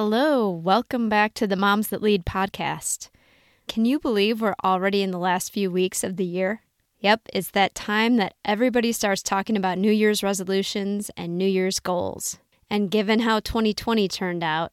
Hello, welcome back to the Moms That Lead podcast. Can you believe we're already in the last few weeks of the year? Yep, it's that time that everybody starts talking about New Year's resolutions and New Year's goals. And given how 2020 turned out,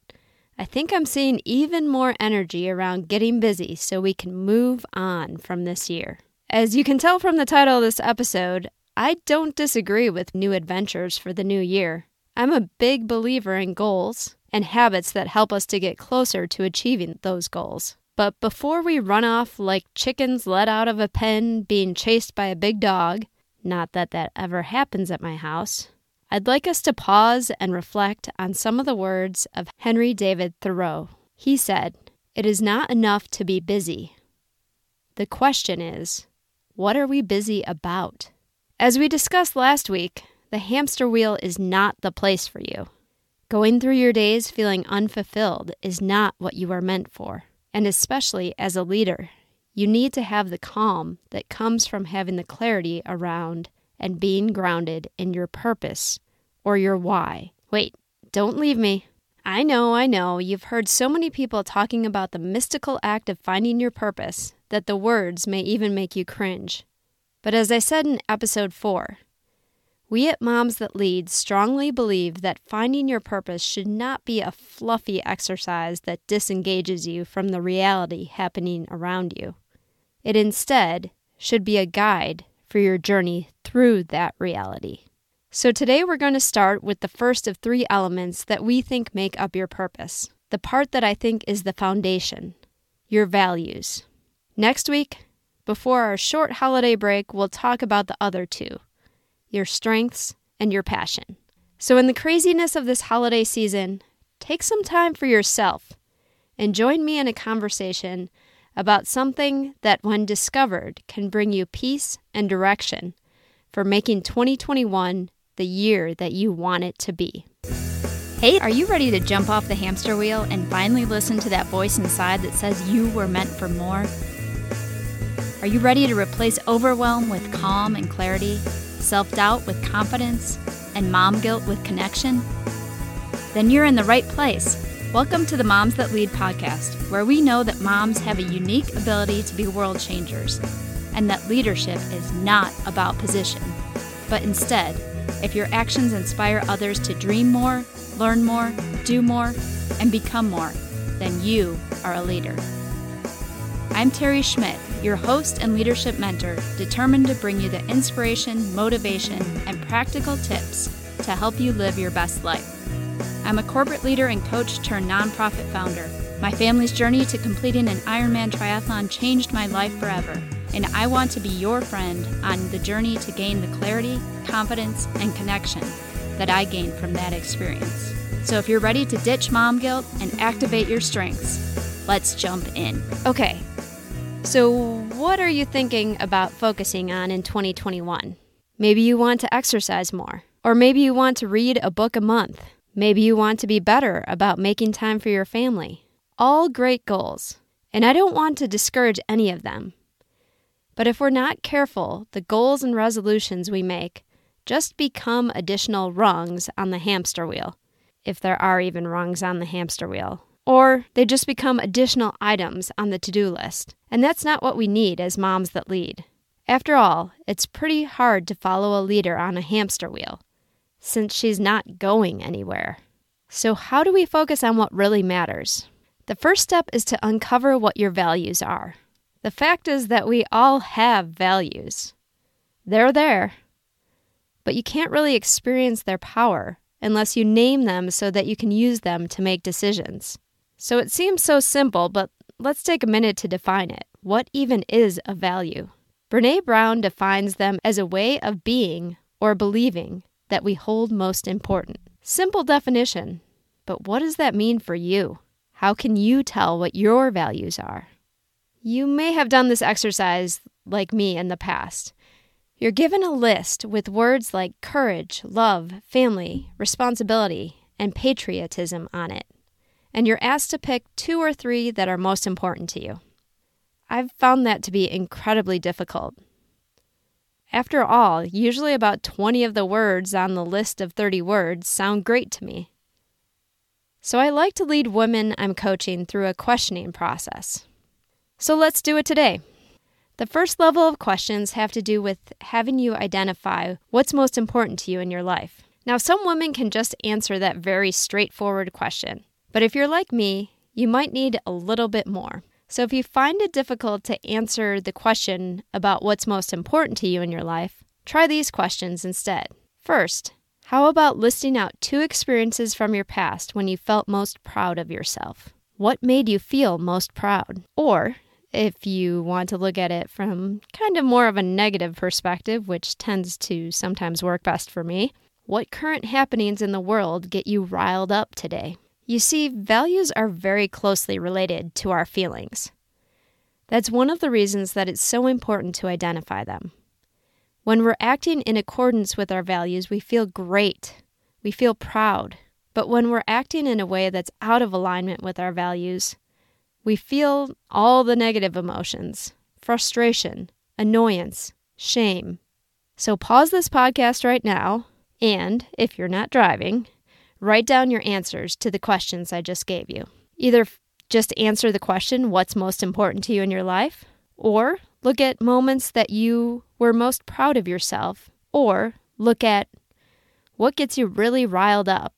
I think I'm seeing even more energy around getting busy so we can move on from this year. As you can tell from the title of this episode, I don't disagree with new adventures for the new year. I'm a big believer in goals and habits that help us to get closer to achieving those goals. But before we run off like chickens let out of a pen being chased by a big dog, not that that ever happens at my house, I'd like us to pause and reflect on some of the words of Henry David Thoreau. He said, It is not enough to be busy. The question is, what are we busy about? As we discussed last week, the hamster wheel is not the place for you. Going through your days feeling unfulfilled is not what you are meant for. And especially as a leader, you need to have the calm that comes from having the clarity around and being grounded in your purpose or your why. Wait, don't leave me. I know, I know, you've heard so many people talking about the mystical act of finding your purpose that the words may even make you cringe. But as I said in episode 4, we at Moms That Lead strongly believe that finding your purpose should not be a fluffy exercise that disengages you from the reality happening around you. It instead should be a guide for your journey through that reality. So today we're going to start with the first of three elements that we think make up your purpose, the part that I think is the foundation your values. Next week, before our short holiday break, we'll talk about the other two your strengths, and your passion. So, in the craziness of this holiday season, take some time for yourself and join me in a conversation about something that, when discovered, can bring you peace and direction for making 2021 the year that you want it to be. Hey, are you ready to jump off the hamster wheel and finally listen to that voice inside that says you were meant for more? Are you ready to replace overwhelm with calm and clarity? Self doubt with confidence, and mom guilt with connection? Then you're in the right place. Welcome to the Moms That Lead podcast, where we know that moms have a unique ability to be world changers, and that leadership is not about position, but instead, if your actions inspire others to dream more, learn more, do more, and become more, then you are a leader. I'm Terry Schmidt your host and leadership mentor, determined to bring you the inspiration, motivation, and practical tips to help you live your best life. I'm a corporate leader and coach turned nonprofit founder. My family's journey to completing an Ironman triathlon changed my life forever, and I want to be your friend on the journey to gain the clarity, confidence, and connection that I gained from that experience. So if you're ready to ditch mom guilt and activate your strengths, let's jump in. Okay, so, what are you thinking about focusing on in 2021? Maybe you want to exercise more, or maybe you want to read a book a month. Maybe you want to be better about making time for your family. All great goals, and I don't want to discourage any of them. But if we're not careful, the goals and resolutions we make just become additional rungs on the hamster wheel, if there are even rungs on the hamster wheel or they just become additional items on the to do list. And that's not what we need as moms that lead. After all, it's pretty hard to follow a leader on a hamster wheel, since she's not going anywhere. So, how do we focus on what really matters? The first step is to uncover what your values are. The fact is that we all have values. They're there, but you can't really experience their power unless you name them so that you can use them to make decisions. So it seems so simple, but let's take a minute to define it. What even is a value? Brene Brown defines them as a way of being or believing that we hold most important. Simple definition, but what does that mean for you? How can you tell what your values are? You may have done this exercise like me in the past. You're given a list with words like courage, love, family, responsibility, and patriotism on it and you're asked to pick two or three that are most important to you. I've found that to be incredibly difficult. After all, usually about 20 of the words on the list of 30 words sound great to me. So I like to lead women I'm coaching through a questioning process. So let's do it today. The first level of questions have to do with having you identify what's most important to you in your life. Now, some women can just answer that very straightforward question, but if you're like me, you might need a little bit more. So, if you find it difficult to answer the question about what's most important to you in your life, try these questions instead. First, how about listing out two experiences from your past when you felt most proud of yourself? What made you feel most proud? Or, if you want to look at it from kind of more of a negative perspective, which tends to sometimes work best for me, what current happenings in the world get you riled up today? You see, values are very closely related to our feelings. That's one of the reasons that it's so important to identify them. When we're acting in accordance with our values, we feel great. We feel proud. But when we're acting in a way that's out of alignment with our values, we feel all the negative emotions frustration, annoyance, shame. So pause this podcast right now, and if you're not driving, write down your answers to the questions I just gave you. Either just answer the question, What's most important to you in your life? or Look at moments that you were most proud of yourself, or look at what gets you really riled up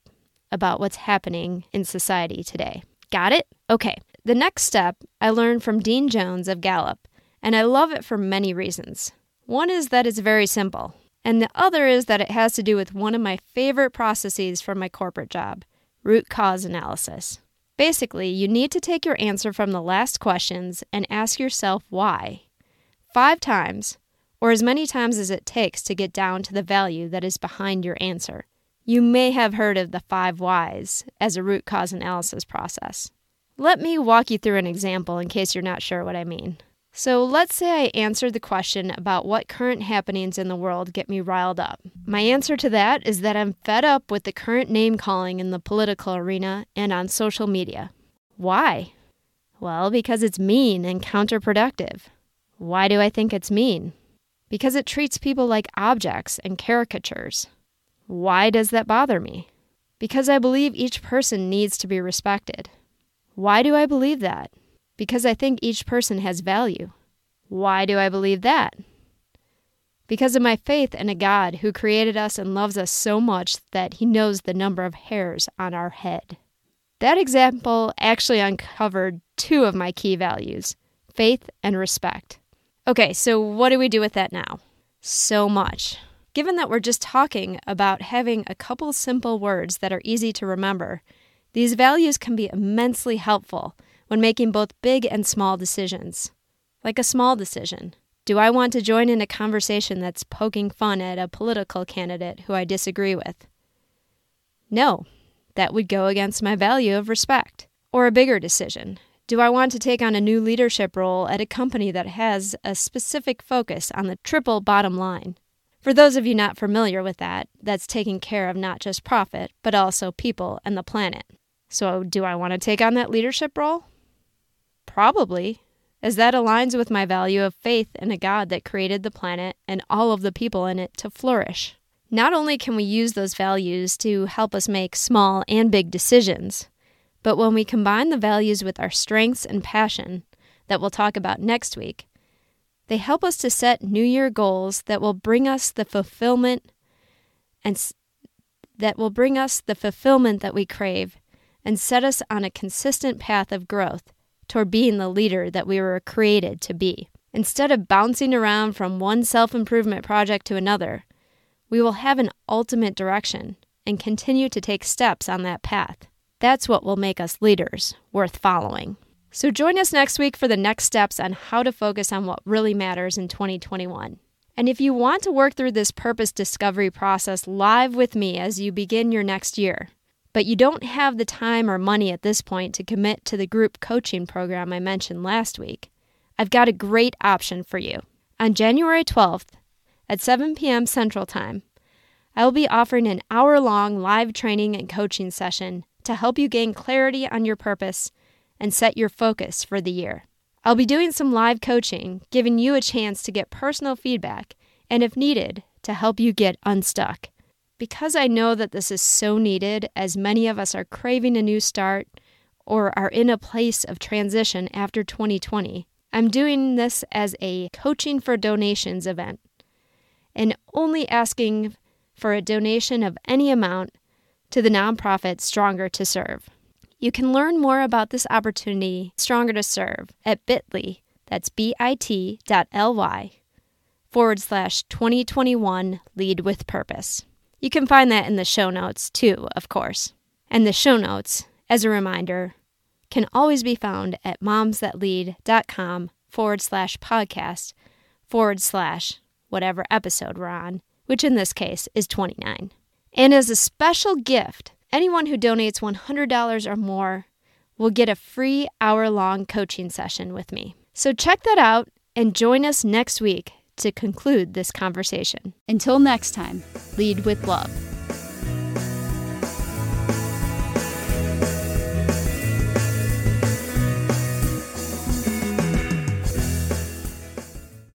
about what's happening in society today. Got it? Okay. The next step I learned from Dean Jones of Gallup, and I love it for many reasons. One is that it's very simple, and the other is that it has to do with one of my favorite processes for my corporate job root cause analysis. Basically, you need to take your answer from the last questions and ask yourself why five times, or as many times as it takes to get down to the value that is behind your answer. You may have heard of the five whys as a root cause analysis process. Let me walk you through an example in case you're not sure what I mean. So, let's say I answered the question about what current happenings in the world get me riled up. My answer to that is that I'm fed up with the current name calling in the political arena and on social media. Why? Well, because it's mean and counterproductive. Why do I think it's mean? Because it treats people like objects and caricatures. Why does that bother me? Because I believe each person needs to be respected. Why do I believe that? Because I think each person has value. Why do I believe that? Because of my faith in a God who created us and loves us so much that he knows the number of hairs on our head. That example actually uncovered two of my key values faith and respect. Okay, so what do we do with that now? So much. Given that we're just talking about having a couple simple words that are easy to remember, these values can be immensely helpful when making both big and small decisions. Like a small decision. Do I want to join in a conversation that's poking fun at a political candidate who I disagree with? No, that would go against my value of respect. Or a bigger decision. Do I want to take on a new leadership role at a company that has a specific focus on the triple bottom line? For those of you not familiar with that, that's taking care of not just profit, but also people and the planet. So, do I want to take on that leadership role? Probably, as that aligns with my value of faith in a God that created the planet and all of the people in it to flourish. Not only can we use those values to help us make small and big decisions, but when we combine the values with our strengths and passion, that we'll talk about next week, they help us to set New Year goals that will bring us the fulfillment and s- that will bring us the fulfillment that we crave and set us on a consistent path of growth toward being the leader that we were created to be. Instead of bouncing around from one self improvement project to another, we will have an ultimate direction and continue to take steps on that path. That's what will make us leaders worth following. So join us next week for the next steps on how to focus on what really matters in 2021. And if you want to work through this purpose discovery process live with me as you begin your next year, but you don't have the time or money at this point to commit to the group coaching program I mentioned last week, I've got a great option for you. On January 12th at 7 p.m. Central Time, I will be offering an hour long live training and coaching session to help you gain clarity on your purpose and set your focus for the year. I'll be doing some live coaching, giving you a chance to get personal feedback and, if needed, to help you get unstuck. Because I know that this is so needed, as many of us are craving a new start or are in a place of transition after 2020, I'm doing this as a coaching for donations event and only asking for a donation of any amount to the nonprofit Stronger to Serve. You can learn more about this opportunity, Stronger to Serve, at bit.ly, that's bit.ly, forward slash 2021 Lead with Purpose. You can find that in the show notes too, of course. And the show notes, as a reminder, can always be found at momsthatlead.com forward slash podcast forward slash whatever episode we're on, which in this case is 29. And as a special gift, anyone who donates $100 or more will get a free hour long coaching session with me. So check that out and join us next week to conclude this conversation. Until next time, lead with love.